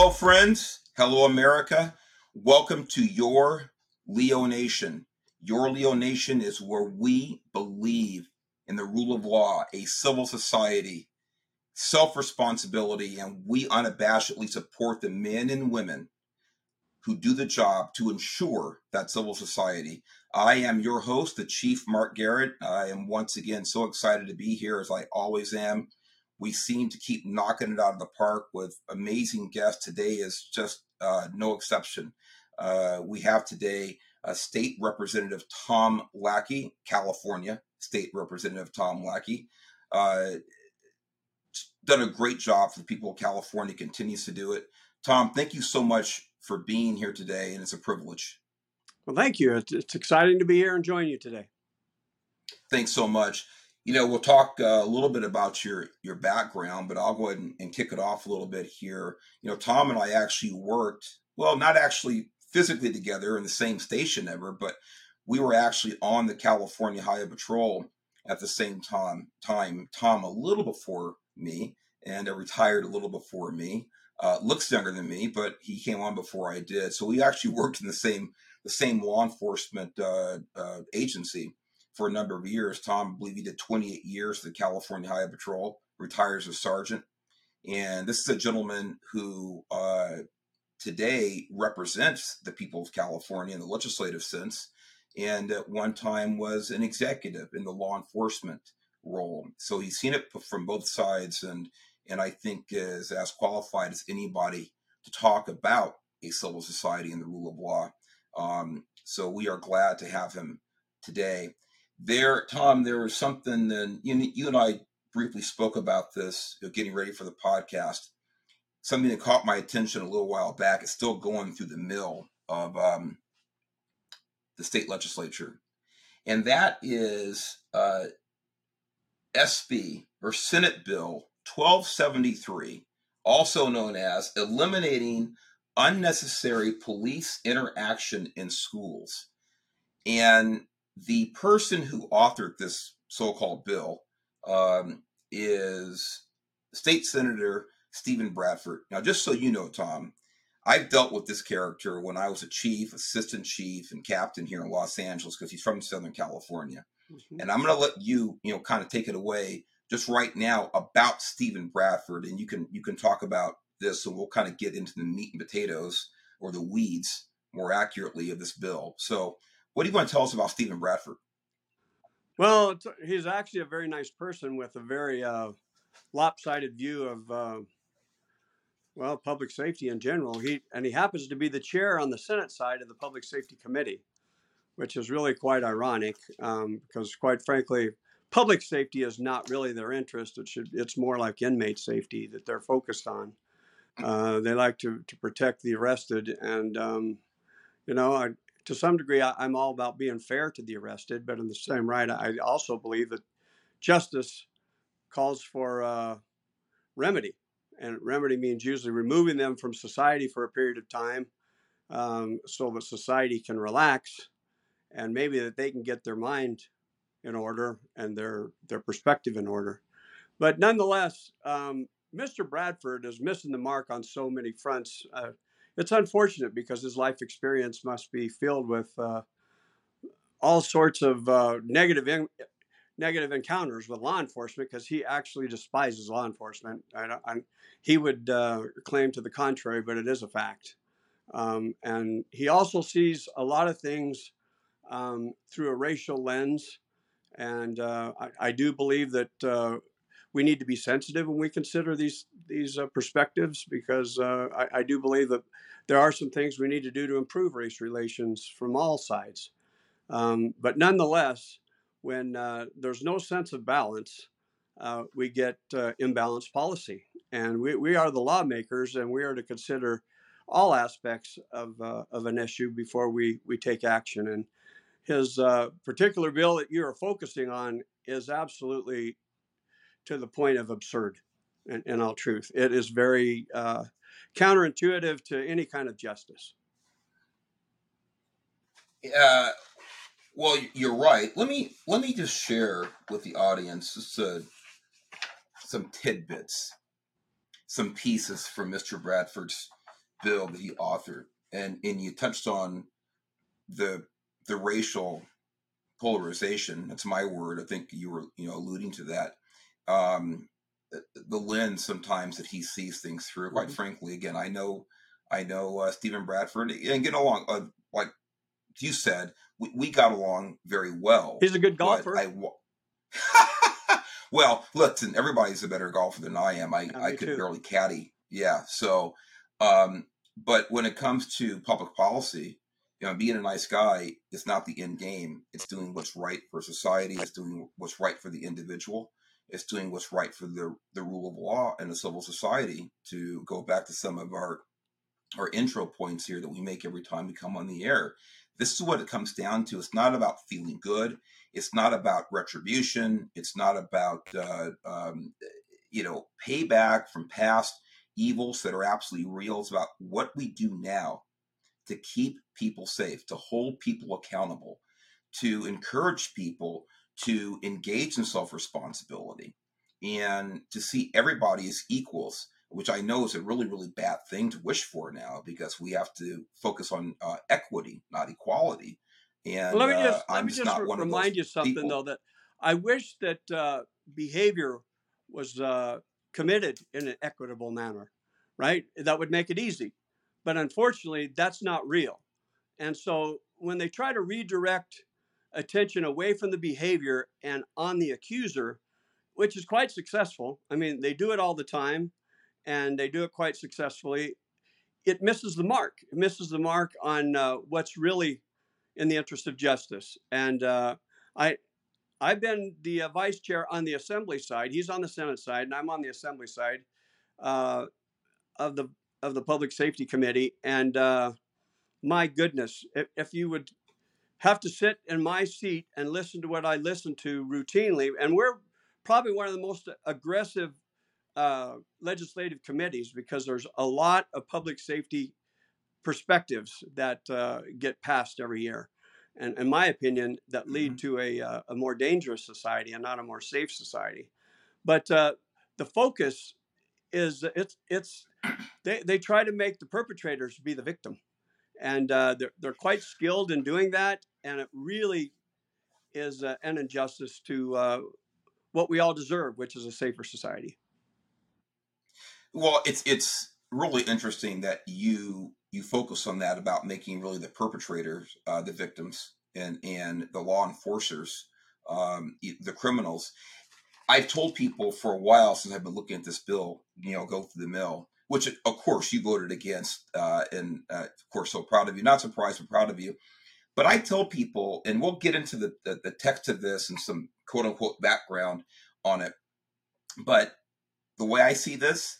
Hello, friends. Hello, America. Welcome to your Leo Nation. Your Leo Nation is where we believe in the rule of law, a civil society, self responsibility, and we unabashedly support the men and women who do the job to ensure that civil society. I am your host, the Chief Mark Garrett. I am once again so excited to be here as I always am. We seem to keep knocking it out of the park with amazing guests. Today is just uh, no exception. Uh, we have today uh, State Representative Tom Lackey, California State Representative Tom Lackey. Uh, done a great job for the people of California, continues to do it. Tom, thank you so much for being here today, and it's a privilege. Well, thank you. It's, it's exciting to be here and join you today. Thanks so much. You know, we'll talk uh, a little bit about your your background, but I'll go ahead and, and kick it off a little bit here. You know, Tom and I actually worked well, not actually physically together in the same station ever, but we were actually on the California Highway Patrol at the same time. Time Tom a little before me, and retired a little before me. Uh, looks younger than me, but he came on before I did. So we actually worked in the same the same law enforcement uh, uh, agency for a number of years. Tom, I believe he did 28 years the California Highway Patrol, retires as sergeant. And this is a gentleman who uh, today represents the people of California in the legislative sense, and at one time was an executive in the law enforcement role. So he's seen it from both sides, and and I think is as qualified as anybody to talk about a civil society and the rule of law. Um, so we are glad to have him today. There, Tom, there was something that you, you and I briefly spoke about this, you know, getting ready for the podcast something that caught my attention a little while back. It's still going through the mill of um, the state legislature, and that is uh, SB or Senate Bill 1273, also known as eliminating unnecessary police interaction in schools. And the person who authored this so-called bill um, is State Senator Steven Bradford. Now, just so you know, Tom, I've dealt with this character when I was a chief, assistant chief, and captain here in Los Angeles because he's from Southern California. Mm-hmm. And I'm going to let you, you know, kind of take it away just right now about Steven Bradford, and you can you can talk about this, and we'll kind of get into the meat and potatoes or the weeds more accurately of this bill. So, what do you want to tell us about Steven Bradford? Well, he's actually a very nice person with a very uh, lopsided view of uh, well, public safety in general. He and he happens to be the chair on the Senate side of the Public Safety Committee, which is really quite ironic um, because, quite frankly, public safety is not really their interest. It should it's more like inmate safety that they're focused on. Uh, they like to to protect the arrested, and um, you know, I, to some degree, I, am all about being fair to the arrested, but in the same right, I also believe that justice calls for uh, remedy and remedy means usually removing them from society for a period of time um, so that society can relax and maybe that they can get their mind in order and their their perspective in order. But nonetheless um, mr bradford is missing the mark on so many fronts uh, it's unfortunate because his life experience must be filled with uh, all sorts of uh, negative in- negative encounters with law enforcement because he actually despises law enforcement. He would uh, claim to the contrary, but it is a fact. Um, and he also sees a lot of things um, through a racial lens. And uh, I, I, do believe that uh, we need to be sensitive when we consider these these uh, perspectives because uh, I, I do believe that there are some things we need to do to improve race relations from all sides. Um, but nonetheless, when uh, there's no sense of balance, uh, we get uh, imbalanced policy. And we, we are the lawmakers, and we are to consider all aspects of, uh, of an issue before we, we take action. And his particular bill that you are focusing on is absolutely to the point of absurd, in, in all truth. It is very uh, counterintuitive to any kind of justice. Uh, well, you're right. Let me let me just share with the audience just uh, some tidbits, some pieces from Mr. Bradford's bill that he authored, and and you touched on the the racial polarization. That's my word. I think you were you know alluding to that. Um, the lens sometimes that he sees things through. Quite mm-hmm. frankly, again, I know I know uh, Steven Bradford and get along uh, like you said. We, we got along very well. He's a good golfer. I, well, listen, everybody's a better golfer than I am. I, I could too. barely caddy. Yeah. So, um, but when it comes to public policy, you know, being a nice guy is not the end game. It's doing what's right for society. It's doing what's right for the individual. It's doing what's right for the the rule of law and the civil society. To go back to some of our our intro points here that we make every time we come on the air. This is what it comes down to. It's not about feeling good. It's not about retribution. It's not about uh, um, you know payback from past evils that are absolutely real. It's about what we do now to keep people safe, to hold people accountable, to encourage people to engage in self responsibility, and to see everybody as equals which I know is a really, really bad thing to wish for now because we have to focus on uh, equity, not equality. And well, let me just, uh, let me just re- remind you something, people. though, that I wish that uh, behavior was uh, committed in an equitable manner, right? That would make it easy. But unfortunately, that's not real. And so when they try to redirect attention away from the behavior and on the accuser, which is quite successful, I mean, they do it all the time and they do it quite successfully, it misses the mark. It misses the mark on uh, what's really in the interest of justice. And uh, I, I've been the uh, vice chair on the assembly side. He's on the Senate side, and I'm on the assembly side uh, of the of the Public Safety Committee. And uh, my goodness, if, if you would have to sit in my seat and listen to what I listen to routinely, and we're probably one of the most aggressive uh, legislative committees because there's a lot of public safety perspectives that uh, get passed every year. And in my opinion, that lead mm-hmm. to a, uh, a more dangerous society and not a more safe society. But uh, the focus is it's it's they, they try to make the perpetrators be the victim, and uh, they're they're quite skilled in doing that, and it really is uh, an injustice to uh, what we all deserve, which is a safer society. Well, it's it's really interesting that you you focus on that about making really the perpetrators uh, the victims and and the law enforcers um, the criminals. I've told people for a while since I've been looking at this bill, you know, go through the mill, which of course you voted against, uh, and uh, of course so proud of you. Not surprised, but proud of you. But I tell people, and we'll get into the, the, the text of this and some quote unquote background on it. But the way I see this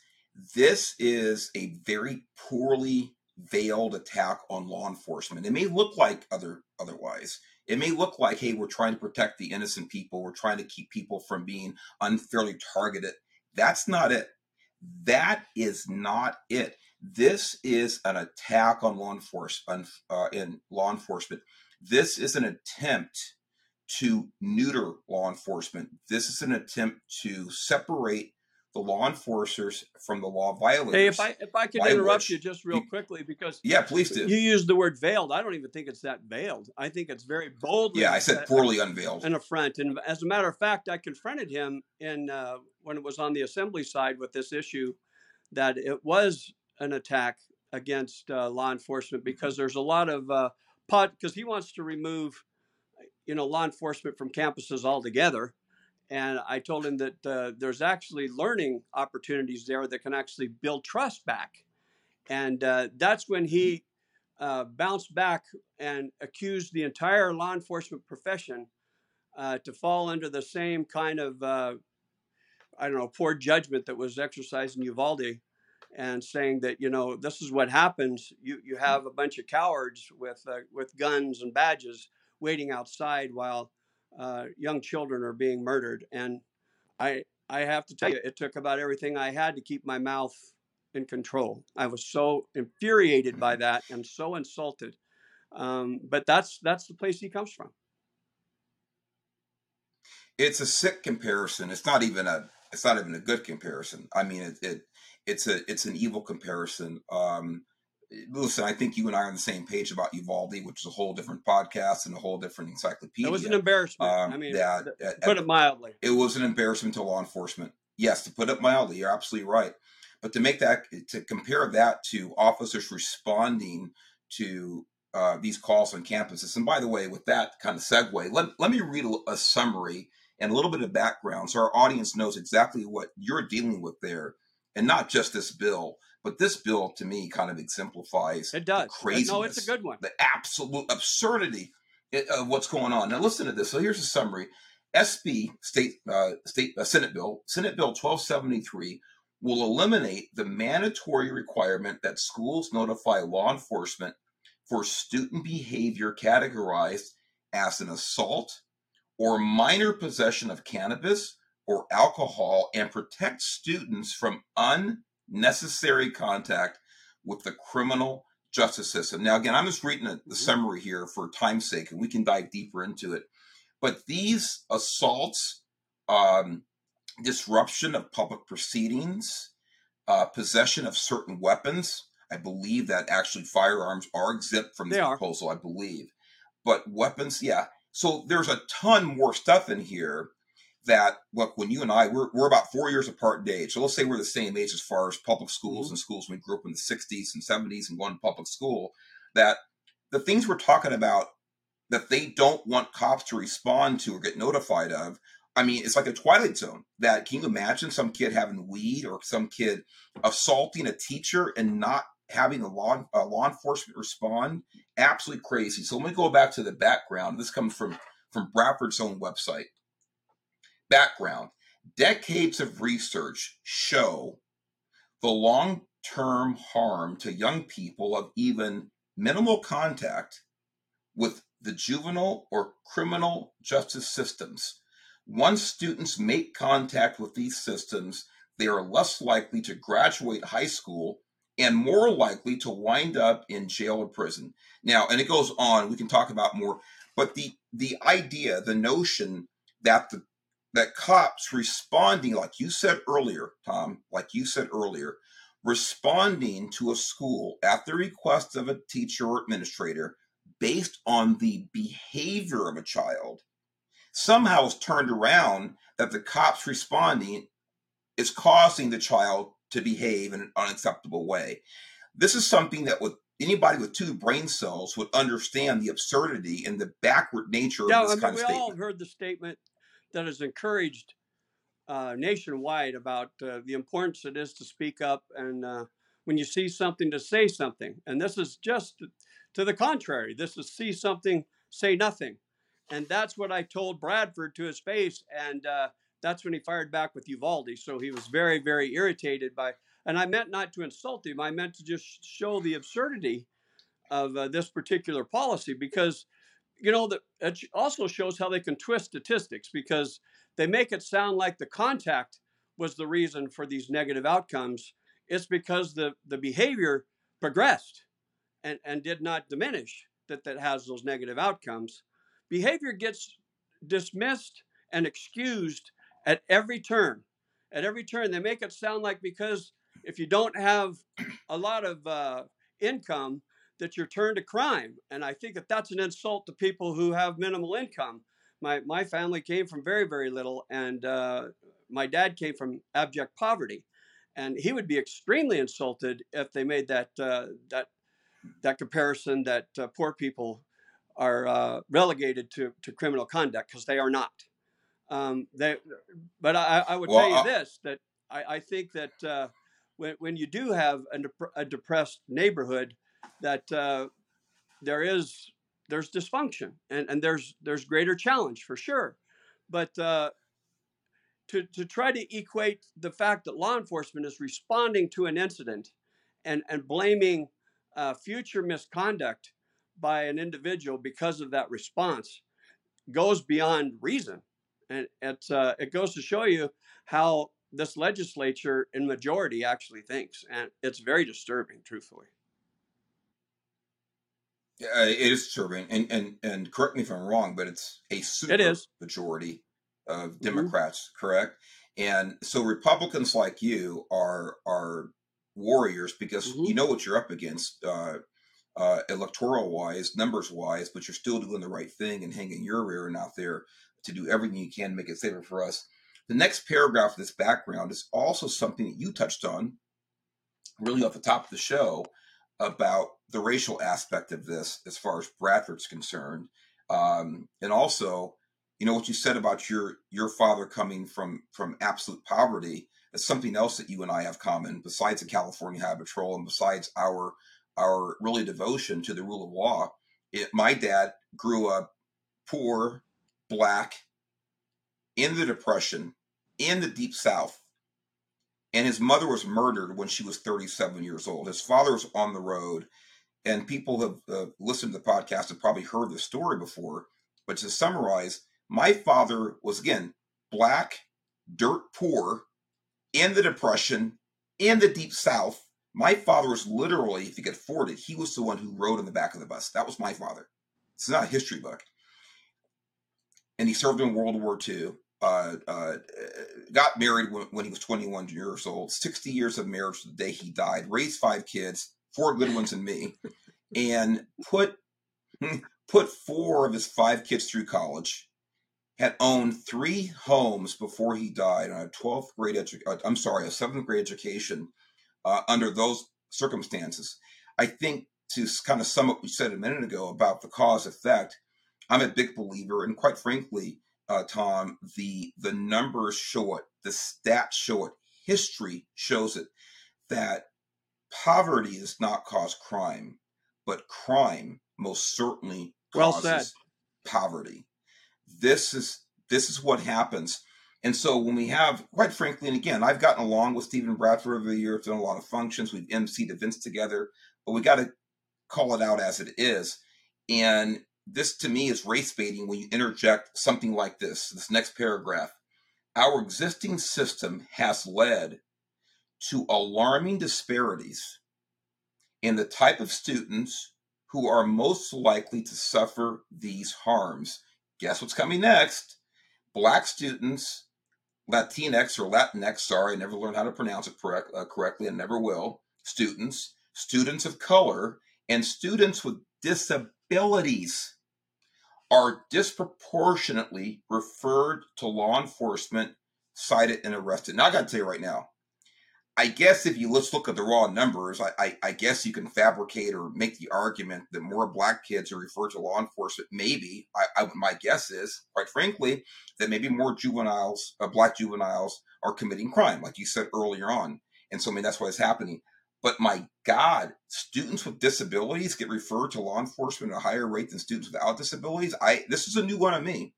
this is a very poorly veiled attack on law enforcement. It may look like other otherwise. It may look like, hey, we're trying to protect the innocent people. We're trying to keep people from being unfairly targeted. That's not it. That is not it. This is an attack on law enforcement. Uh, in law enforcement, this is an attempt to neuter law enforcement. This is an attempt to separate the law enforcers from the law violators. Hey, if I if I could interrupt you just real quickly because yeah, please do. You used the word veiled. I don't even think it's that veiled. I think it's very bold. Yeah, I said poorly unveiled. An affront. And as a matter of fact, I confronted him in uh, when it was on the assembly side with this issue that it was an attack against uh, law enforcement because there's a lot of uh, pot because he wants to remove you know law enforcement from campuses altogether and I told him that uh, there's actually learning opportunities there that can actually build trust back. And uh, that's when he uh, bounced back and accused the entire law enforcement profession uh, to fall under the same kind of, uh, I don't know, poor judgment that was exercised in Uvalde and saying that, you know, this is what happens. You, you have a bunch of cowards with, uh, with guns and badges waiting outside while uh, young children are being murdered. And I, I have to tell you, it took about everything I had to keep my mouth in control. I was so infuriated by that and so insulted. Um, but that's that's the place he comes from. It's a sick comparison. It's not even a it's not even a good comparison. I mean, it, it it's a it's an evil comparison. Um, listen, I think you and I are on the same page about Uvalde, which is a whole different podcast and a whole different encyclopedia. It was an embarrassment. Um, I mean, that, put it mildly, it was an embarrassment to law enforcement. Yes, to put it mildly, you're absolutely right. But to make that, to compare that to officers responding to uh, these calls on campuses, and by the way, with that kind of segue, let, let me read a, a summary and a little bit of background so our audience knows exactly what you're dealing with there, and not just this bill but this bill, to me, kind of exemplifies it does craziness. No, it's a good one. The absolute absurdity of what's going on. Now, listen to this. So here's a summary. SB State uh, State uh, Senate Bill Senate Bill 1273 will eliminate the mandatory requirement that schools notify law enforcement for student behavior categorized as an assault or minor possession of cannabis or alcohol and protect students from unnecessary contact with the criminal justice system. Now, again, I'm just reading the mm-hmm. summary here for time's sake, and we can dive deeper into it. But these assaults, um, disruption of public proceedings, uh, possession of certain weapons, I believe that actually firearms are exempt from this they proposal. I believe. But weapons, yeah. So there's a ton more stuff in here that look when you and I we're, we're about four years apart in age. So let's say we're the same age as far as public schools mm-hmm. and schools we grew up in the 60s and 70s and going to public school. That the things we're talking about that they don't want cops to respond to or get notified of. I mean, it's like a twilight zone. That can you imagine some kid having weed or some kid assaulting a teacher and not having a law a law enforcement respond? Absolutely crazy. So let me go back to the background. This comes from from Bradford's own website. Background Decades of research show the long term harm to young people of even minimal contact with the juvenile or criminal justice systems. Once students make contact with these systems, they are less likely to graduate high school and more likely to wind up in jail or prison. Now, and it goes on, we can talk about more, but the the idea, the notion that the that cops responding, like you said earlier, Tom, like you said earlier, responding to a school at the request of a teacher or administrator based on the behavior of a child somehow is turned around that the cops responding is causing the child to behave in an unacceptable way. This is something that with anybody with two brain cells would understand the absurdity and the backward nature yeah, of this I mean, kind of statement. We all heard the statement that has encouraged uh, nationwide about uh, the importance it is to speak up and uh, when you see something to say something. And this is just to the contrary. This is see something, say nothing. And that's what I told Bradford to his face. And uh, that's when he fired back with Uvalde. So he was very, very irritated by, and I meant not to insult him. I meant to just show the absurdity of uh, this particular policy because you know, that it also shows how they can twist statistics because they make it sound like the contact was the reason for these negative outcomes. It's because the, the behavior progressed and, and did not diminish that that has those negative outcomes. Behavior gets dismissed and excused at every turn. At every turn, they make it sound like because if you don't have a lot of uh, income, that you're turned to crime. And I think that that's an insult to people who have minimal income. My, my family came from very, very little, and uh, my dad came from abject poverty. And he would be extremely insulted if they made that, uh, that, that comparison that uh, poor people are uh, relegated to, to criminal conduct, because they are not. Um, they, but I, I would well, tell you this that I, I think that uh, when, when you do have a, a depressed neighborhood, that uh, there is there's dysfunction and, and there's there's greater challenge for sure. But uh, to, to try to equate the fact that law enforcement is responding to an incident and, and blaming uh, future misconduct by an individual because of that response goes beyond reason. And it, uh, it goes to show you how this legislature in majority actually thinks. And it's very disturbing truthfully uh, it is disturbing, and and and correct me if I'm wrong, but it's a super it is. majority of mm-hmm. Democrats, mm-hmm. correct? And so Republicans like you are are warriors because mm-hmm. you know what you're up against. Uh, uh, electoral wise, numbers wise, but you're still doing the right thing and hanging your rear and out there to do everything you can to make it safer for us. The next paragraph of this background is also something that you touched on, really off the top of the show, about the racial aspect of this as far as Bradford's concerned, um, and also, you know, what you said about your your father coming from from absolute poverty. Is something else that you and I have common besides the California Highway Patrol and besides our our really devotion to the rule of law. It, my dad grew up poor, black, in the Depression, in the Deep South. And his mother was murdered when she was 37 years old. His father was on the road. And people have uh, listened to the podcast have probably heard the story before. But to summarize, my father was, again, black, dirt poor, in the Depression, in the Deep South, my father was literally, if he could afford it, he was the one who rode in the back of the bus. That was my father. It's not a history book. And he served in World War II. Uh, uh, got married when, when, he was 21 years old. 60 years of marriage the day he died. Raised five kids, four good ones and me, and put put four of his five kids through college. Had owned three homes before he died on a 12th grade edu- uh, I'm sorry, a seventh grade education uh, under those circumstances. I think to kind of sum up what we said a minute ago about the cause effect, I'm a big believer, and quite frankly, uh, Tom, the the numbers show it, the stats show it, history shows it that poverty does not cause crime, but crime most certainly causes well poverty. This is this is what happens and so when we have, quite frankly, and again, I've gotten along with Steven Bradford over the years, done a lot of functions. We've emceed events together, but we got to call it out as it is. And this to me is race baiting when you interject something like this, this next paragraph. Our existing system has led to alarming disparities in the type of students who are most likely to suffer these harms. Guess what's coming next? Black students Latinx or Latinx, sorry, I never learned how to pronounce it correct, uh, correctly and never will, students, students of color, and students with disabilities are disproportionately referred to law enforcement, cited, and arrested. Now, I got to tell you right now, I guess if you let's look at the raw numbers, I, I, I, guess you can fabricate or make the argument that more black kids are referred to law enforcement. Maybe I, I my guess is, quite frankly, that maybe more juveniles, uh, black juveniles, are committing crime, like you said earlier on, and so I mean that's why it's happening. But my God, students with disabilities get referred to law enforcement at a higher rate than students without disabilities. I this is a new one on me.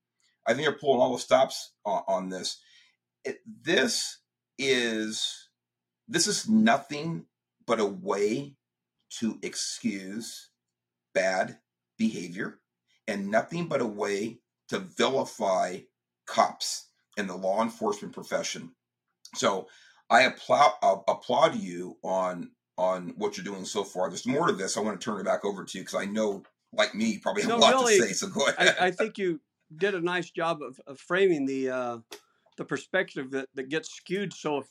I think you're pulling all the stops on, on this. It, this is this is nothing but a way to excuse bad behavior and nothing but a way to vilify cops in the law enforcement profession. So I applaud, uh, applaud you on on what you're doing so far. There's more to this. I want to turn it back over to you because I know, like me, you probably have no, a lot really, to say. So go ahead. I, I, think you did a nice job of, of framing the uh, the perspective that, that gets skewed so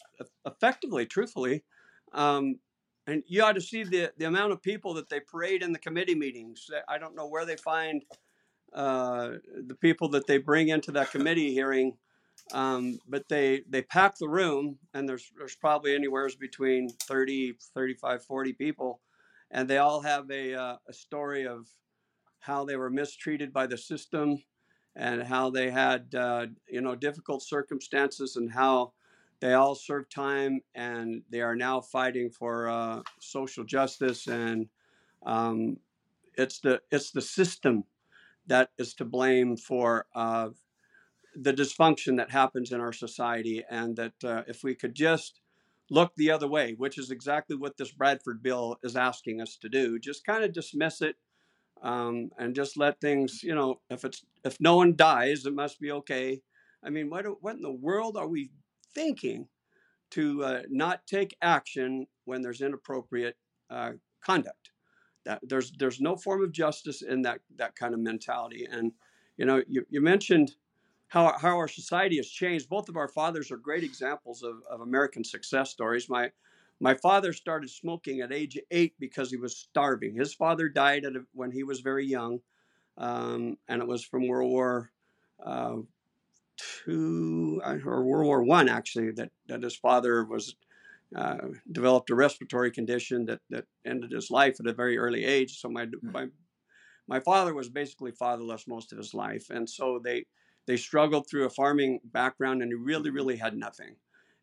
effectively, truthfully. Um, and you ought to see the, the amount of people that they parade in the committee meetings. I don't know where they find uh, the people that they bring into that committee hearing, um, but they, they pack the room, and there's, there's probably anywhere between 30, 35, 40 people, and they all have a, uh, a story of how they were mistreated by the system, and how they had uh, you know difficult circumstances and how they all served time and they are now fighting for uh, social justice and um, it's the it's the system that is to blame for uh, the dysfunction that happens in our society and that uh, if we could just look the other way which is exactly what this bradford bill is asking us to do just kind of dismiss it um, and just let things, you know, if it's if no one dies, it must be okay. I mean, what what in the world are we thinking to uh, not take action when there's inappropriate uh, conduct? That there's there's no form of justice in that that kind of mentality. And you know, you, you mentioned how how our society has changed. Both of our fathers are great examples of, of American success stories. My My father started smoking at age eight because he was starving. His father died at a, when he was very young, um, and it was from World War uh, Two or World War One actually that that his father was uh, developed a respiratory condition that that ended his life at a very early age. So my mm. my my father was basically fatherless most of his life, and so they they struggled through a farming background, and he really really had nothing.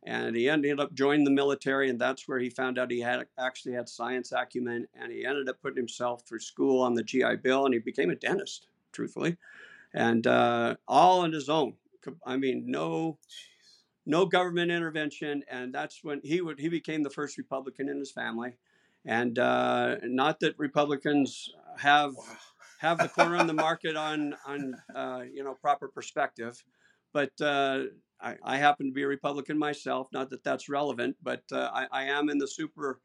And he ended up joining the military, and that's where he found out he had actually had science acumen, and he ended up putting himself through school on the GI Bill, and he became a dentist, truthfully, and uh, all on his own. I mean, no no government intervention, and that's when he would he became the first Republican in his family. And uh, not that Republicans have wow. Have the corner on the market on on uh, you know proper perspective, but uh, I, I, happen to be a Republican myself. Not that that's relevant, but uh, I, I, am in the super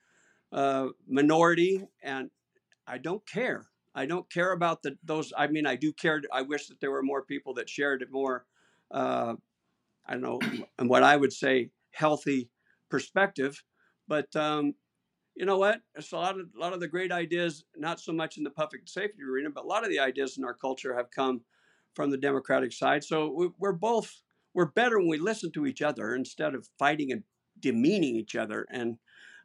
uh, minority, and I don't care. I don't care about the those. I mean, I do care. I wish that there were more people that shared it more uh, I don't know, and what I would say healthy perspective. But um, you know what? It's a lot of a lot of the great ideas, not so much in the public safety arena, but a lot of the ideas in our culture have come from the Democratic side. So we're both we're better when we listen to each other instead of fighting and demeaning each other. And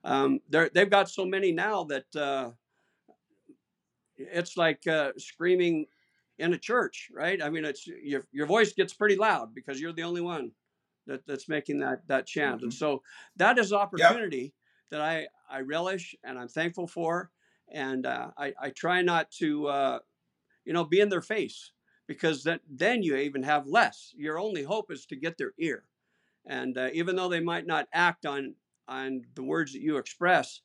um, they've got so many now that uh, it's like uh, screaming in a church, right? I mean, it's your your voice gets pretty loud because you're the only one that, that's making that that chant, mm-hmm. and so that is opportunity yep. That I I relish and I'm thankful for, and uh, I I try not to uh, you know be in their face because that then you even have less. Your only hope is to get their ear, and uh, even though they might not act on on the words that you express,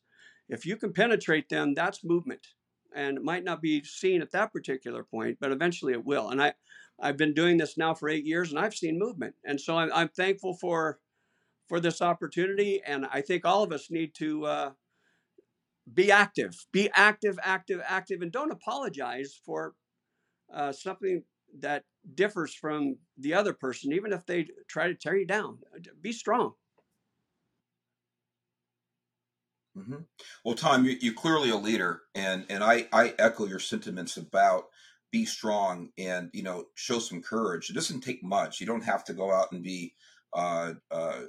if you can penetrate them, that's movement and it might not be seen at that particular point, but eventually it will. And I, I've been doing this now for eight years, and I've seen movement, and so I'm, I'm thankful for for this opportunity. And I think all of us need to uh, be active, be active, active, active, and don't apologize for uh, something that differs from the other person, even if they try to tear you down. Be strong. Mm-hmm. Well, Tom, you, are clearly a leader, and and I I echo your sentiments about be strong and you know show some courage. It doesn't take much. You don't have to go out and be, uh, uh,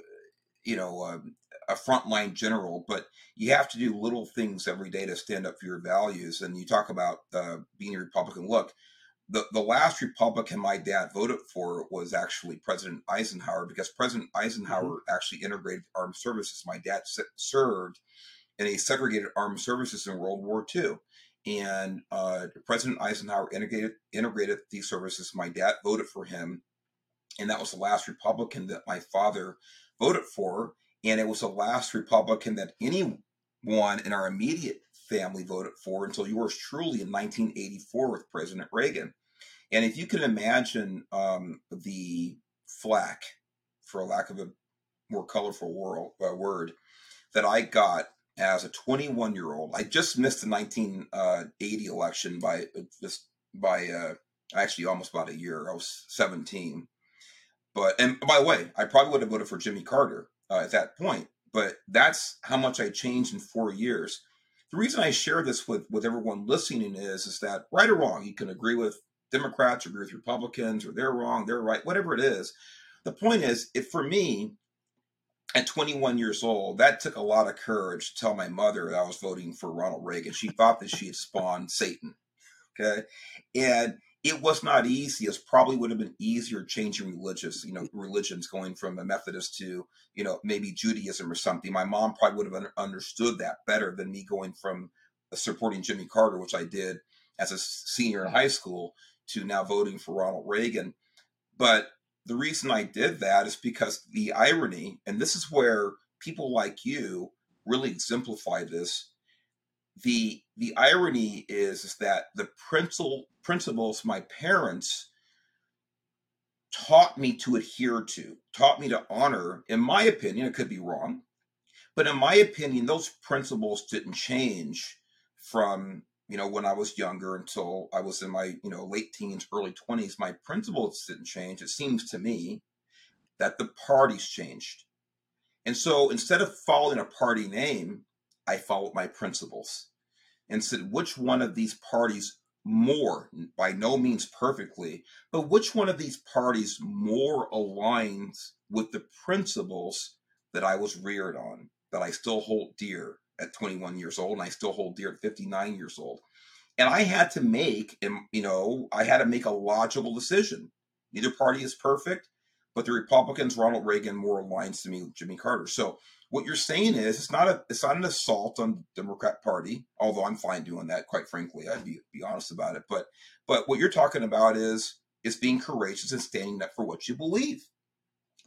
you know, um, a frontline general, but you have to do little things every day to stand up for your values. And you talk about uh, being a Republican. Look, the, the last Republican my dad voted for was actually President Eisenhower because President Eisenhower mm-hmm. actually integrated armed services. My dad served in a segregated armed services in World War II. And uh, President Eisenhower integrated integrated these services. My dad voted for him, and that was the last Republican that my father voted for, and it was the last Republican that anyone in our immediate family voted for until yours truly in 1984 with President Reagan. And if you can imagine um, the flack, for lack of a more colorful world, uh, word, that I got as a 21 year old. I just missed the 1980 election by uh, just by uh, actually almost about a year. I was 17. But and by the way, I probably would have voted for Jimmy Carter uh, at that point. But that's how much I changed in four years. The reason I share this with with everyone listening is is that right or wrong, you can agree with Democrats, agree with Republicans, or they're wrong, they're right, whatever it is. The point is, if for me, at 21 years old, that took a lot of courage to tell my mother that I was voting for Ronald Reagan. She thought that she had spawned Satan. Okay. And it was not easy. It probably would have been easier changing religious, you know, religions going from a Methodist to, you know, maybe Judaism or something. My mom probably would have understood that better than me going from supporting Jimmy Carter, which I did as a senior in high school, to now voting for Ronald Reagan. But the reason I did that is because the irony, and this is where people like you really exemplify this. The the irony is, is that the principal principles my parents taught me to adhere to, taught me to honor, in my opinion, it could be wrong, but in my opinion, those principles didn't change from you know, when I was younger until I was in my, you know, late teens, early 20s, my principles didn't change. It seems to me that the parties changed. And so instead of following a party name, I followed my principles and said, which one of these parties more, by no means perfectly, but which one of these parties more aligns with the principles that I was reared on, that I still hold dear at 21 years old, and I still hold dear at 59 years old. And I had to make, you know, I had to make a logical decision. Neither party is perfect, but the Republicans, Ronald Reagan, more aligns to me with Jimmy Carter. So what you're saying is it's not a it's not an assault on the Democrat Party, although I'm fine doing that, quite frankly. I'd be be honest about it. But but what you're talking about is is being courageous and standing up for what you believe.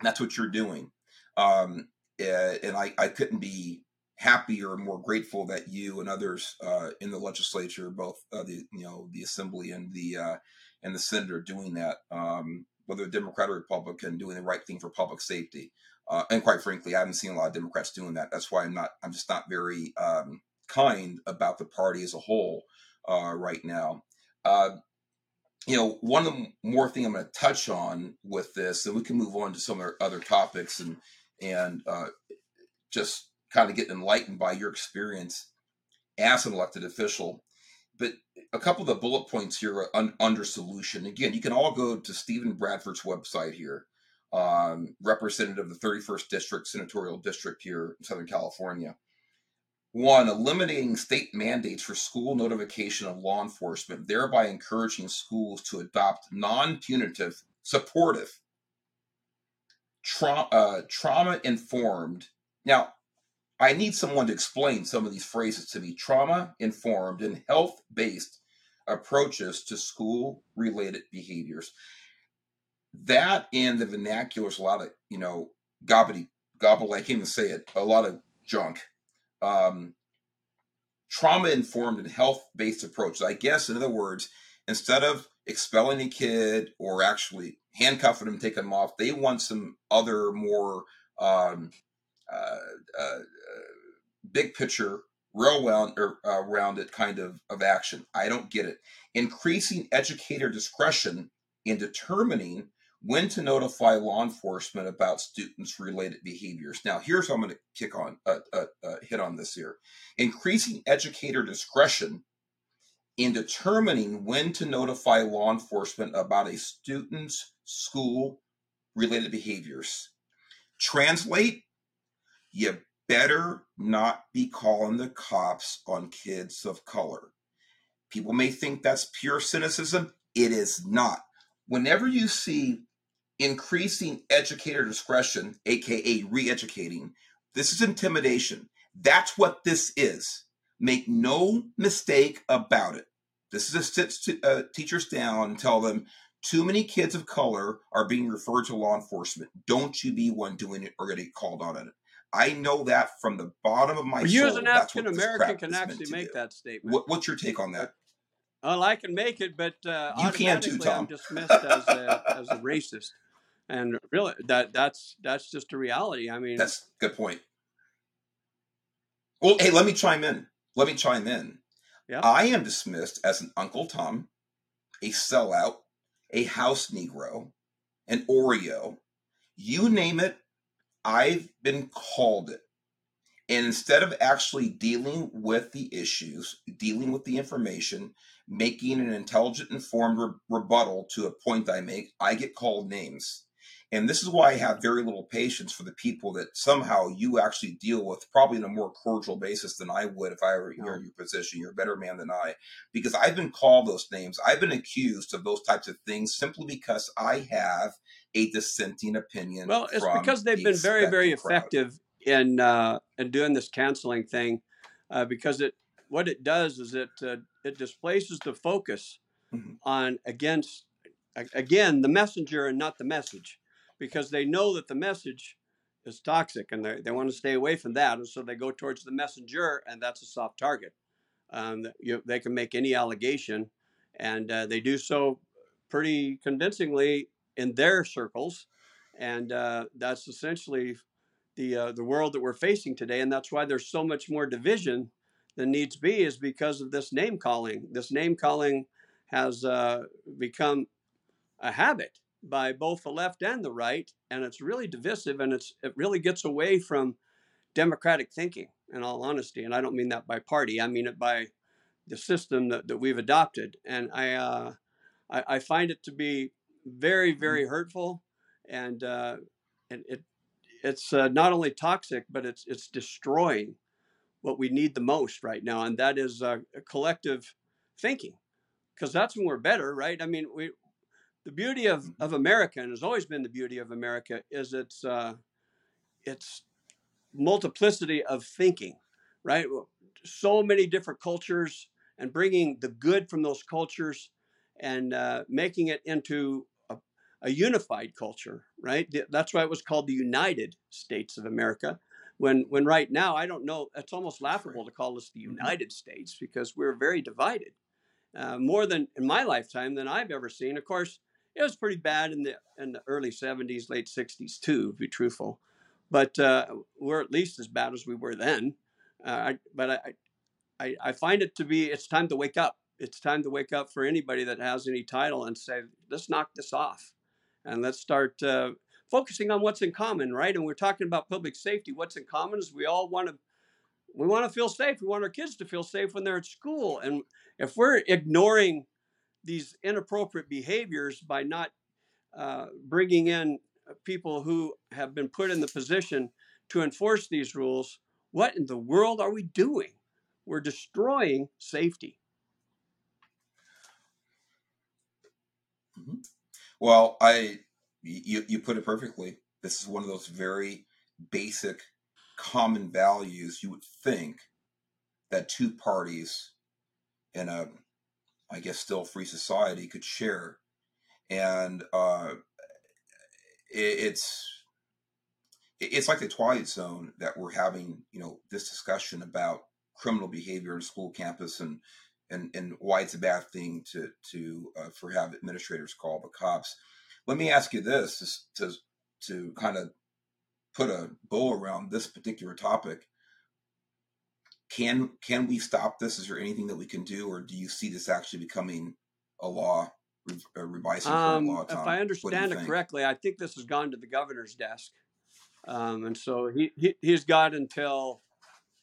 That's what you're doing. Um, and I, I couldn't be happier and more grateful that you and others uh, in the legislature, both uh, the you know the assembly and the uh, and the Senate, are doing that. Um, whether Democrat or Republican, doing the right thing for public safety. Uh, and quite frankly, I haven't seen a lot of Democrats doing that. That's why I'm not. I'm just not very um, kind about the party as a whole uh, right now. Uh, you know, one of the more thing I'm going to touch on with this, and we can move on to some other topics and and uh, just kind of get enlightened by your experience as an elected official. But a couple of the bullet points here un- under solution. Again, you can all go to Steven Bradford's website here um, representative of the 31st District, Senatorial District here in Southern California. One, eliminating state mandates for school notification of law enforcement, thereby encouraging schools to adopt non punitive, supportive, tra- uh, trauma informed. Now, I need someone to explain some of these phrases to me trauma informed and health based approaches to school related behaviors that and the vernacular is a lot of you know gobbly gobble I can't even say it a lot of junk. Um, trauma informed and health based approaches. I guess in other words, instead of expelling a kid or actually handcuffing them, taking them off, they want some other more um, big picture, real round uh, rounded kind of of action. I don't get it. Increasing educator discretion in determining when to notify law enforcement about students related behaviors now here's how i'm going to kick on uh, uh, uh, hit on this here increasing educator discretion in determining when to notify law enforcement about a student's school related behaviors translate you better not be calling the cops on kids of color people may think that's pure cynicism it is not whenever you see increasing educator discretion, aka re educating. This is intimidation. That's what this is. Make no mistake about it. This is a sit uh, teachers down and tell them too many kids of color are being referred to law enforcement. Don't you be one doing it or getting called on it. I know that from the bottom of my you soul. You as an African American can actually make do. that statement. What, what's your take on that? Well, I can make it, but uh, you can too, Tom. I'm dismissed as a, as a racist and really that that's that's just a reality i mean that's a good point well hey let me chime in let me chime in yeah. i am dismissed as an uncle tom a sellout a house negro an oreo you name it i've been called it. And instead of actually dealing with the issues dealing with the information making an intelligent informed re- rebuttal to a point i make i get called names and this is why I have very little patience for the people that somehow you actually deal with, probably in a more cordial basis than I would if I were in your position. You're a better man than I, because I've been called those names. I've been accused of those types of things simply because I have a dissenting opinion. Well, it's because they've the been very, very crowd. effective in uh, in doing this canceling thing, uh, because it what it does is it uh, it displaces the focus mm-hmm. on against again the messenger and not the message because they know that the message is toxic and they, want to stay away from that. And so they go towards the messenger, and that's a soft target. Um, you, they can make any allegation, and uh, they do so pretty convincingly in their circles. And uh, that's essentially the, uh, the world that we're facing today. And that's why there's so much more division than needs be, is because of this name calling. This name calling has uh, become a habit by both the left and the right, and it's really divisive, and it's it really gets away from democratic thinking. In all honesty, and I don't mean that by party, I mean it by the system that, that we've adopted, and I, uh, I I find it to be very very hurtful, and uh, and it it's uh, not only toxic, but it's it's destroying what we need the most right now, and that is uh, collective thinking, because that's when we're better, right? I mean, we the beauty of, mm-hmm. of America, and has always been the beauty of America, is its uh, its multiplicity of thinking, right? So many different cultures, and bringing the good from those cultures and uh, making it into a, a unified culture, right? That's why it was called the United States of America. When when right now, I don't know, it's almost laughable to call us the mm-hmm. United States because we're very divided. Uh, more than in my lifetime than I've ever seen. Of course, it was pretty bad in the in the early 70s, late 60s too, to be truthful. But uh, we're at least as bad as we were then. Uh, I, but I, I, I find it to be it's time to wake up. It's time to wake up for anybody that has any title and say, let's knock this off, and let's start uh, focusing on what's in common, right? And we're talking about public safety. What's in common is we all want to we want to feel safe. We want our kids to feel safe when they're at school. And if we're ignoring these inappropriate behaviors by not uh, bringing in people who have been put in the position to enforce these rules, what in the world are we doing? We're destroying safety. Mm-hmm. Well, I you you put it perfectly. This is one of those very basic common values you would think that two parties in a I guess still free society could share, and uh, it, it's it's like the twilight zone that we're having. You know, this discussion about criminal behavior in school campus and and and why it's a bad thing to to uh, for have administrators call the cops. Let me ask you this to to kind of put a bow around this particular topic can can we stop this? Is there anything that we can do, or do you see this actually becoming a law, a revising um, law? Tom? If I understand it correctly, I think this has gone to the governor's desk, um, and so he, he he's got until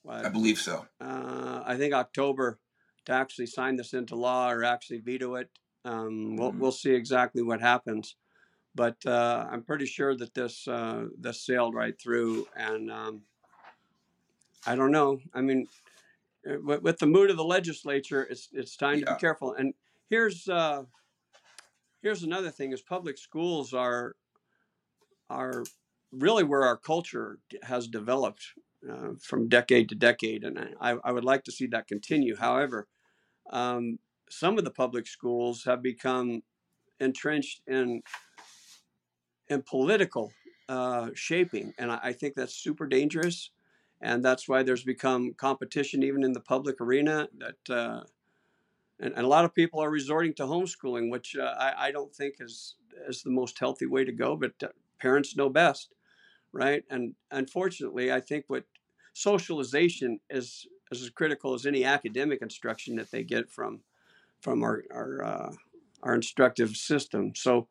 what, I believe so. Uh, I think October to actually sign this into law or actually veto it. Um, we'll mm-hmm. we'll see exactly what happens, but uh, I'm pretty sure that this uh, this sailed right through and. Um, I don't know. I mean, uh, with, with the mood of the legislature, it's it's time to be careful. And here's uh, here's another thing: is public schools are are really where our culture has developed uh, from decade to decade, and I, I would like to see that continue. However, um, some of the public schools have become entrenched in in political uh, shaping, and I, I think that's super dangerous and that's why there's become competition even in the public arena that uh, and, and, a lot of people are resorting to homeschooling which uh, I, I, don't think is is the most healthy way to go but uh, parents know best right? And unfortunately i think what socialization is as critical as any academic instruction that they get from from our our, uh, our instructive system. So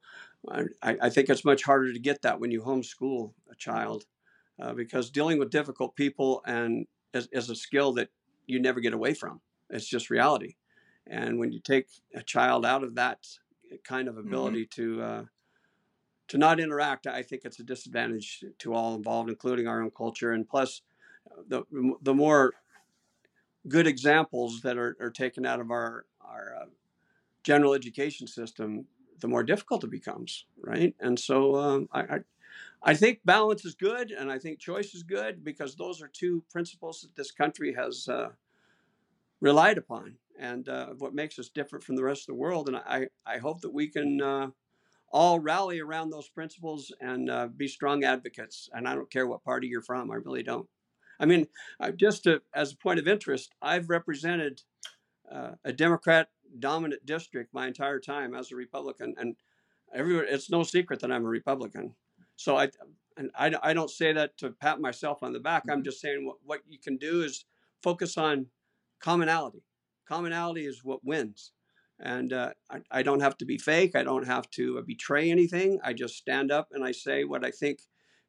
I, I think it's much harder to get that when you homeschool a child uh, because dealing with difficult people and is, is, a skill that you never get away from. It's just reality. And when you take a child out of that kind of mm-hmm. ability mm-hmm. to uh, to not interact, I think it's a disadvantage to all involved, including our own culture. And plus, the the more good examples that are, are taken out of our our uh, general education system, the more difficult it becomes, right? And so um, I, I, I think balance is good, and I think choice is good because those are two principles that this country has uh, relied upon, and uh, what makes us different from the rest of the world. And I, I hope that we can uh, all rally around those principles and uh, be strong advocates. And I don't care what party you're from; I really don't. I mean, just to, as a point of interest, I've represented uh, a Democrat dominant district my entire time as a Republican, and everyone, it's no secret that I'm a Republican. So I, and I, I don't say that to pat myself on the back. I'm mm-hmm. just saying what, what you can do is focus on commonality. Commonality is what wins. And uh, I, I, don't have to be fake. I don't have to betray anything. I just stand up and I say what I think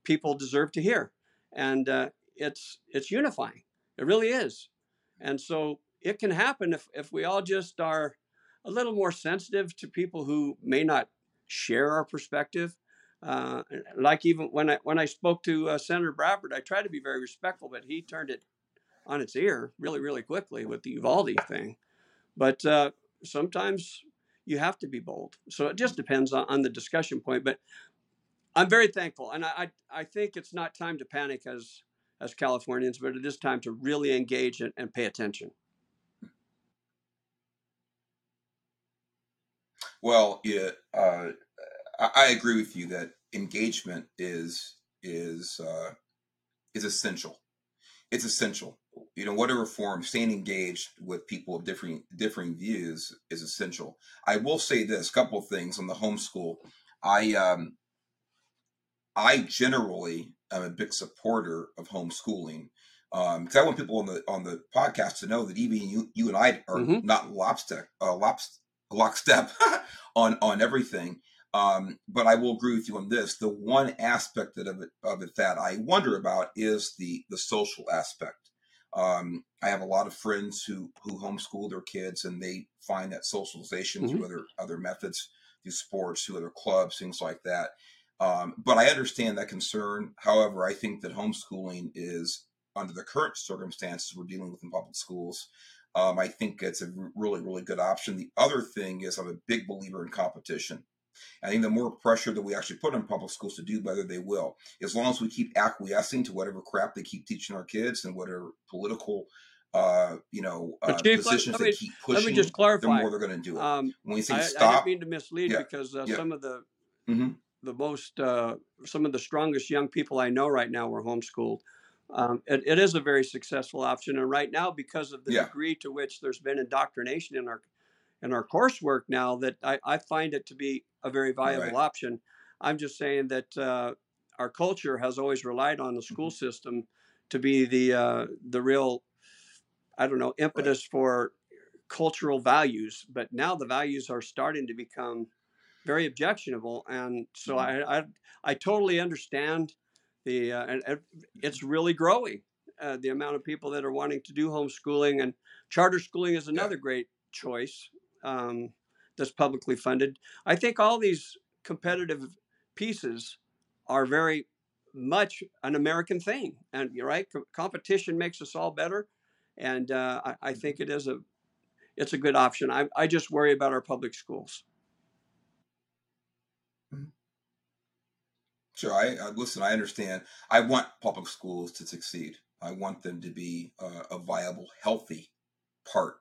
people deserve to hear. And uh, it's it's unifying. It really is. And so it can happen if, if we all just are a little more sensitive to people who may not share our perspective. Uh, like even when I when I spoke to uh, Senator Bradford, I tried to be very respectful, but he turned it on its ear really, really quickly with the Uvalde thing. But uh, sometimes you have to be bold. So it just depends on, on the discussion point. But I'm very thankful, and I, I, I think it's not time to panic as as Californians, but it is time to really engage and, and pay attention. Well, yeah, uh, I, agree with you that engagement is is uh, is essential. It's essential. You know, whatever form, staying engaged with people of differing differing views is essential. I will say this: couple of things on the homeschool. I um, I generally am a big supporter of homeschooling because um, I want people on the on the podcast to know that even you you and I are mm-hmm. not lobster uh, lobster lockstep on on everything. Um, but I will agree with you on this. The one aspect of it, of it that I wonder about is the the social aspect. Um, I have a lot of friends who who homeschool their kids, and they find that socialization mm-hmm. through other other methods, through sports, through other clubs, things like that. Um, but I understand that concern. However, I think that homeschooling is, under the current circumstances we're dealing with in public schools, um, I think it's a really, really good option. The other thing is, I'm a big believer in competition. I think the more pressure that we actually put on public schools to do better, they will. As long as we keep acquiescing to whatever crap they keep teaching our kids and whatever political, uh, you know, uh, Chief, positions they keep pushing, let me just clarify. the more they're going to do it. Um, when we say I, stop, I didn't mean to mislead yeah, because uh, yeah. some of the mm-hmm. the most uh, some of the strongest young people I know right now were homeschooled. Um, it, it is a very successful option, and right now, because of the yeah. degree to which there's been indoctrination in our in our coursework now, that I, I find it to be a very viable right. option. I'm just saying that uh, our culture has always relied on the school mm-hmm. system to be the uh, the real, I don't know, impetus right. for cultural values. But now the values are starting to become very objectionable, and so mm-hmm. I, I I totally understand the uh, and, it's really growing. Uh, the amount of people that are wanting to do homeschooling and charter schooling is another yeah. great choice um, that's publicly funded. I think all these competitive pieces are very much an American thing, and you're right. Co- competition makes us all better, and uh, I, I, think it is a it's a good option. I, I just worry about our public schools. Sure. I, I, listen. I understand. I want public schools to succeed. I want them to be uh, a viable, healthy part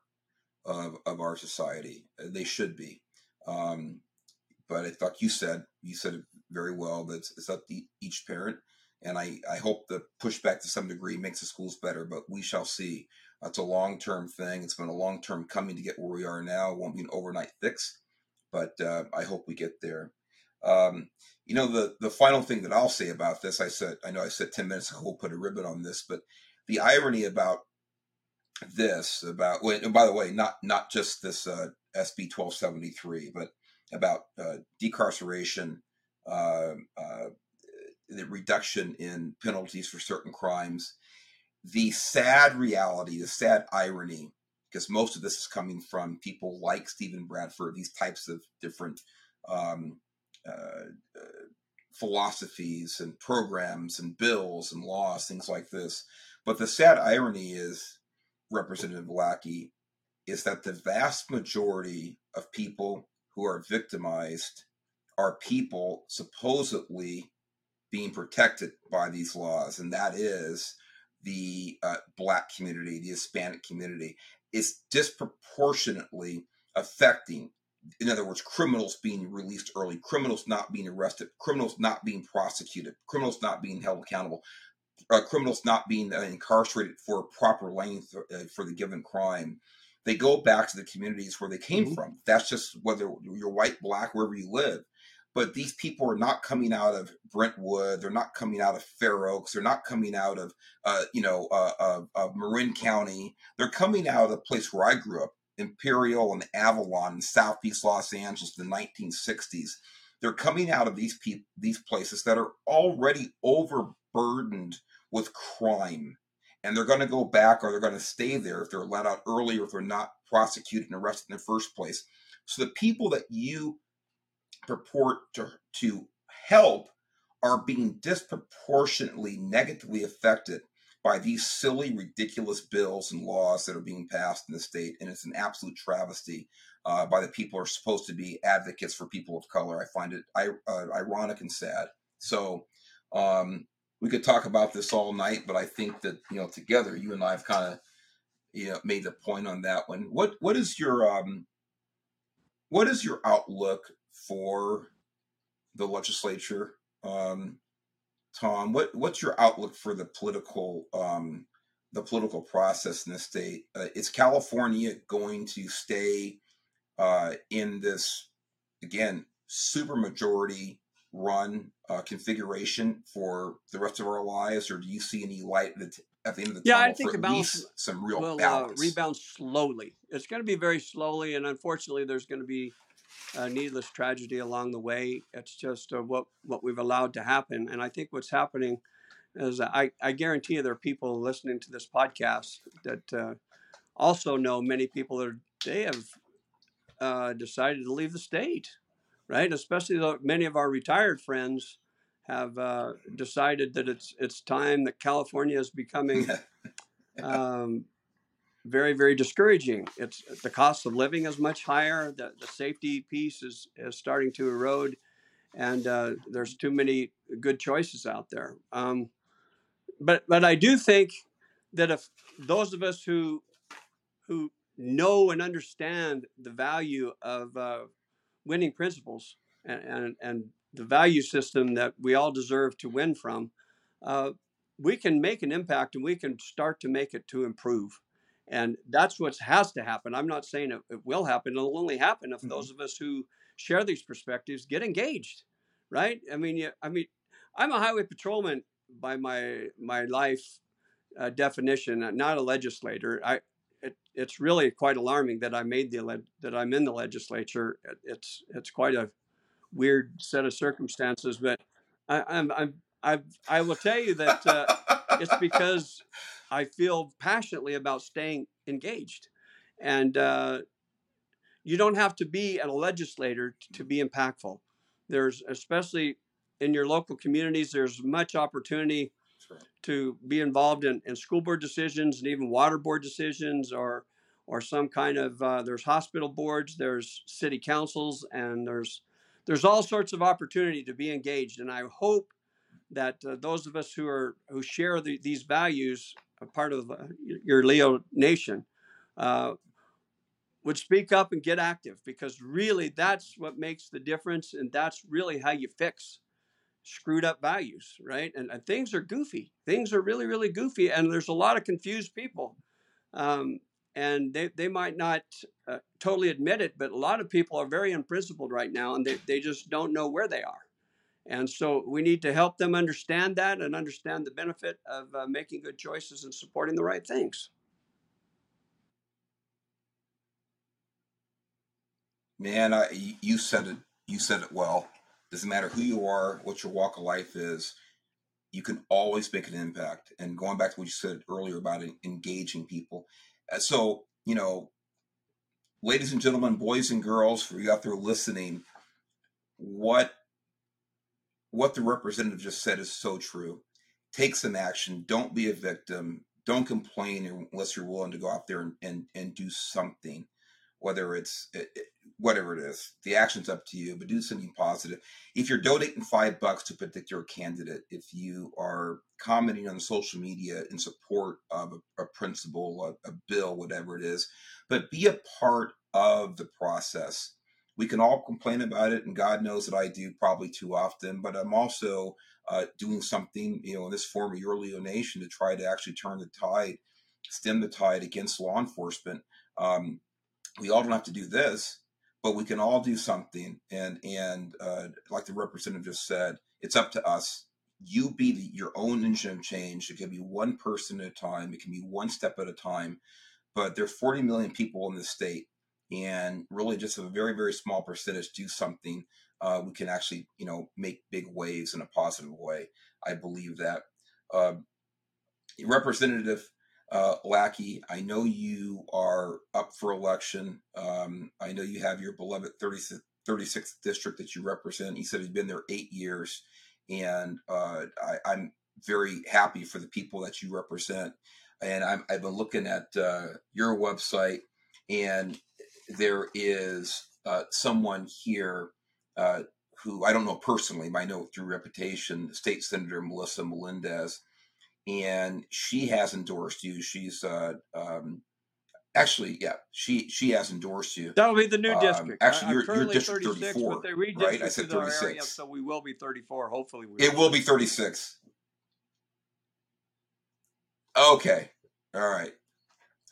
of of our society. They should be. Um, but I thought you said you said it very well. That it's up to each parent, and I I hope the pushback to some degree makes the schools better. But we shall see. It's a long term thing. It's been a long term coming to get where we are now. It won't be an overnight fix, but uh, I hope we get there. Um, you know, the the final thing that I'll say about this, I said, I know I said ten minutes ago we'll put a ribbon on this, but the irony about this, about and by the way, not not just this uh, SB twelve seventy three, but about uh, decarceration, uh, uh, the reduction in penalties for certain crimes. The sad reality, the sad irony, because most of this is coming from people like Steven Bradford, these types of different um, uh, uh, philosophies and programs and bills and laws, things like this. But the sad irony is, Representative Lackey, is that the vast majority of people who are victimized are people supposedly being protected by these laws, and that is the uh, black community, the Hispanic community, is disproportionately affecting in other words, criminals being released early, criminals not being arrested, criminals not being prosecuted, criminals not being held accountable, uh, criminals not being uh, incarcerated for a proper length uh, for the given crime. They go back to the communities where they came mm-hmm. from. That's just whether you're white, black, wherever you live. But these people are not coming out of Brentwood. They're not coming out of Fair Oaks. They're not coming out of, uh, you know, uh, Marin County. They're coming out of the place where I grew up, Imperial and Avalon in Southeast Los Angeles in the 1960s. They're coming out of these pe- these places that are already overburdened with crime, and they're going to go back or they're going to stay there if they're let out early or if they're not prosecuted and arrested in the first place. So the people that you purport to to help are being disproportionately negatively affected by these silly, ridiculous bills and laws that are being passed in the state, and it's an absolute travesty uh, by the people who are supposed to be advocates for people of color. I find it uh, ironic and sad. So um, we could talk about this all night, but I think that you know together, you and I have kind of you know made the point on that one. What what is your um, what is your outlook for the legislature? Um, Tom, what what's your outlook for the political um, the political process in the state? Uh, is California going to stay uh, in this again super majority run uh, configuration for the rest of our lives, or do you see any light at the end of the yeah, tunnel I think for at some real will uh, rebound slowly. It's going to be very slowly, and unfortunately, there's going to be a needless tragedy along the way. It's just uh, what what we've allowed to happen, and I think what's happening is I, I guarantee you there are people listening to this podcast that uh, also know many people that are, they have uh, decided to leave the state, right? Especially though many of our retired friends have uh, decided that it's it's time that California is becoming um, very very discouraging. It's the cost of living is much higher. The the safety piece is is starting to erode, and uh, there's too many good choices out there. Um, but but I do think that if those of us who who know and understand the value of uh, winning principles and, and, and the value system that we all deserve to win from, uh, we can make an impact and we can start to make it to improve. And that's what has to happen. I'm not saying it, it will happen. It'll only happen if mm-hmm. those of us who share these perspectives get engaged, right? I mean, yeah, I mean, I'm a highway patrolman by my my life uh, definition, not a legislator. I it's really quite alarming that I made the that I'm in the legislature. It's it's quite a weird set of circumstances, but I, I'm I'm I've, I will tell you that uh, it's because I feel passionately about staying engaged, and uh, you don't have to be a legislator to be impactful. There's especially in your local communities. There's much opportunity to be involved in, in school board decisions and even water board decisions or or some kind of uh, there's hospital boards there's city councils and there's there's all sorts of opportunity to be engaged. And i hope that uh, those of us who are who share the, these values a part of uh, your leo nation uh, would speak up and get active because really that's what makes the difference and that's really how you fix screwed up values, right? And, and, things are goofy. Things are really, really goofy. And there's a lot of confused people. Um, and they, they might not uh, totally admit it, but a lot of people are very unprincipled right now and they, they just don't know where they are. And so we need to help them understand that and understand the benefit of uh, making good choices and supporting the right things. Man, I, you said it. You said it well. Doesn't matter who you are, what your walk of life is, you can always make an impact. And going back to what you said earlier about engaging people. Uh, so, you know, ladies and gentlemen, boys and girls, for you out there listening, what what the representative just said is so true. Take some action. Don't be a victim. Don't complain unless you're willing to go out there and, and, and do something whether it's it, it, whatever it is. The action's up to you, but do something positive. If you're donating five bucks to a particular candidate, if you are commenting on social media in support of a, a principle, a, a bill, whatever it is, but be a part of the process. We can all complain about it, and God knows that I do probably too often. But I'm also uh, doing something, you know, in this form of your Leo Nation to try to actually turn the tide, stem the tide against law enforcement. Um, we all don't have to do this, but we can all do something. And and uh, like the representative just said, it's up to us. You be the, your own engine of change. It can be one person at a time. It can be one step at a time. but there are 40 million people in the state, and really just a very very small percentage do something. Uh, we can actually you know make big waves in a positive way. I believe that. Uh, Representative uh, Lackey, I know you are up for election. Um, I know you have your beloved 36th, 36th district that you represent. You said you've been there eight years, and uh, I, am very happy for the people that you represent. And i have been looking at uh, your website, and there is uh, someone here uh, who I don't know personally, but I know through reputation, State Senator Melissa Melendez and she has endorsed you. She's uh, um, actually, yeah, she she has endorsed you. That'll be the new Um, district. actually, you're, you're district 36, 34, but they right? I said redistricted our area, 36. so we will be 34. Hopefully, we It will be 36. Okay, all right.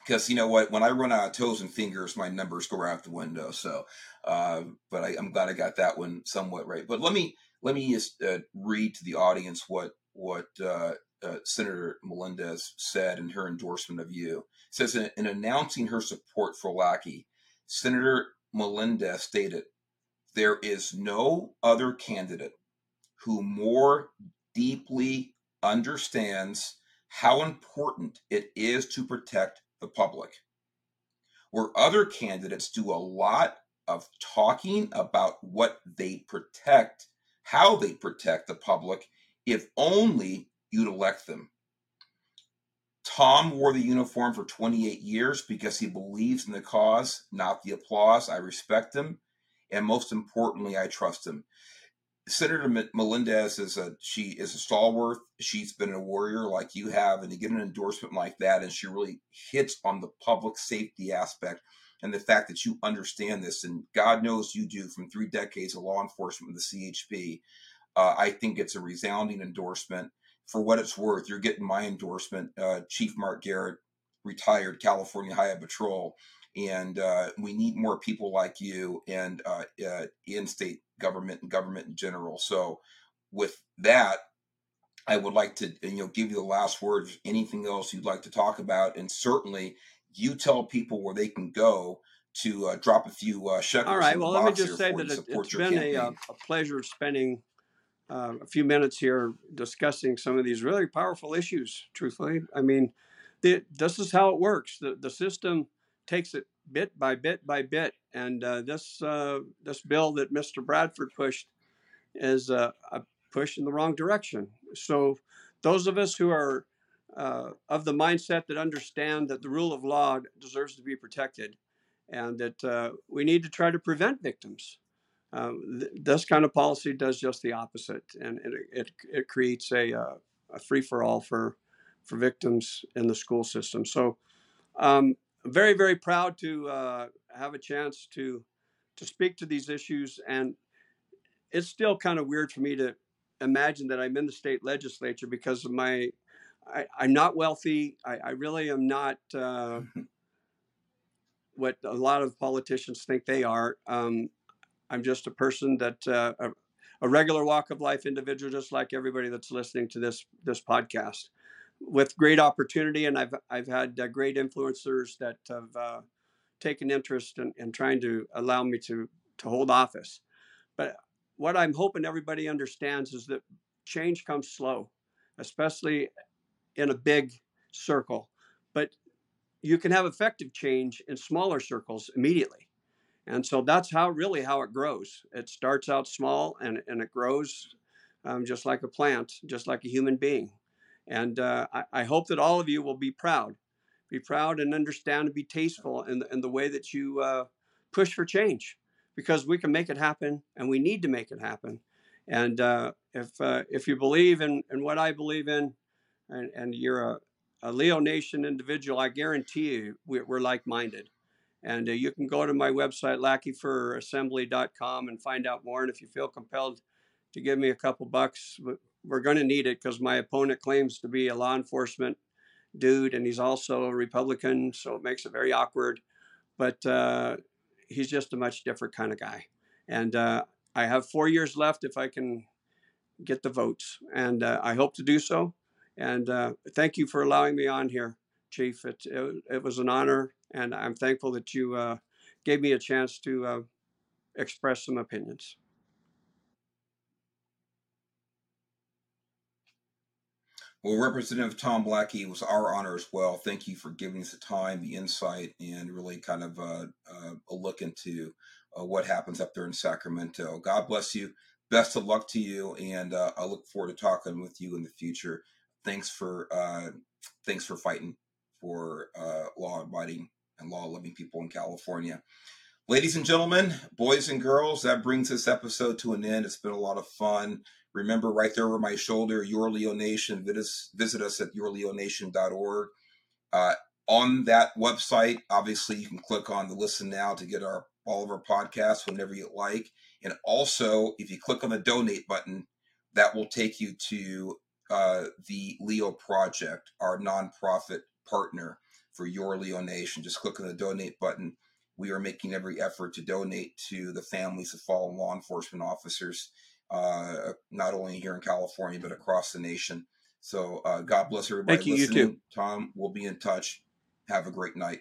Because you know what, when I run out of toes and fingers, my numbers go out the window. So, uh, but I, I'm glad I got that one somewhat right. But let me let me just uh, read to the audience what what uh, uh, Senator Melendez said in her endorsement of you. It says in, in announcing her support for Lackey, Senator Melendez stated, "There is no other candidate who more deeply understands how important it is to protect the public. Where other candidates do a lot of talking about what they protect, how they protect the public, if only you'd elect them. Tom wore the uniform for 28 years because he believes in the cause, not the applause. I respect him. And most importantly, I trust him. Senator Melendez is a she is a stalwart. She's been a warrior like you have, and to get an endorsement like that, and she really hits on the public safety aspect and the fact that you understand this, and God knows you do from three decades of law enforcement with the CHP. Uh, I think it's a resounding endorsement. For what it's worth, you're getting my endorsement. Uh, Chief Mark Garrett, retired California Highway Patrol, and uh, we need more people like you and uh, uh, in-state government and government in general. So, with that, I would like to you know give you the last word. Anything else you'd like to talk about, and certainly you tell people where they can go to uh, drop a few uh, shekels. All right. Well, let me just say that it, has been a, a, pleasure spending uh, a few minutes here discussing some of these really powerful issues. Truthfully, I mean, the, this is how it works. The the system takes it bit by bit by bit. And uh, this uh, this bill that Mr. Bradford pushed is uh, a push in the wrong direction. So those of us who are uh, of the mindset that understand that the rule of law deserves to be protected, and that uh, we need to try to prevent victims. Um, th- this kind of policy does just the opposite, and, it, it, it, creates a, uh, a free for all for for victims in the school system. So um, very, very proud to uh, have a chance to to speak to these issues, and it's still kind of weird for me to imagine that I'm in the state legislature because of my. I, am not wealthy. I, I, really am not uh, what a lot of politicians think they are. Um, I'm just a person that uh, a, a regular walk of life individual, just like everybody that's listening to this this podcast with great opportunity, and I've I've had uh, great influencers that have uh, taken interest in, in, trying to allow me to to hold office. But what I'm hoping everybody understands is that change comes slow, especially in a big circle. But you can have effective change in smaller circles immediately. And so that's how really how it grows. It starts out small and, and it grows um, just like a plant, just like a human being. And uh, I, I, hope that all of you will be proud, be proud and understand and be tasteful in the, in the way that you uh, push for change, because we can make it happen and we need to make it happen. And uh, if uh, if you believe in, in what I believe in, and, and you're a, a Leo Nation individual, I guarantee you we're, we're like minded. And uh, you can go to my website, lackeyforassembly.com, and find out more. And if you feel compelled to give me a couple bucks, we're going to need it because my opponent claims to be a law enforcement dude and he's also a Republican, so it makes it very awkward. But uh, he's just a much different kind of guy. And uh, I have four years left if I can get the votes, and uh, I hope to do so. And uh, thank you for allowing me on here Chief. It, it, it was an honor, and I'm thankful that you uh, gave me a chance to uh, express some opinions. Well, Representative Tom Lackey, it was our honor as well. Thank you for giving us the time, the insight, and really kind of uh, uh, a look into uh, what happens up there in Sacramento. God bless you. Best of luck to you, and I look forward to talking with you in the future. Thanks for thanks for fighting for uh, law-abiding and law-loving people in California. Ladies and gentlemen, boys and girls, that brings this episode to an end. It's been a lot of fun. Remember, right there over my shoulder, Your Leo Nation. Visit us, at yourleonation.org. Uh, on that website, obviously, you can click on the listen now to get our all of our podcasts whenever you like. And also, if you click on the donate button, that will take you to uh, the Leo Project, our nonprofit partner for Your Leo Nation. Just click on the donate button. We are making every effort to donate to the families of fallen law enforcement officers uh, not only here in California but across the nation. So uh, God bless everybody Thank you, listening. you too. Tom, we'll be in touch. Have a great night.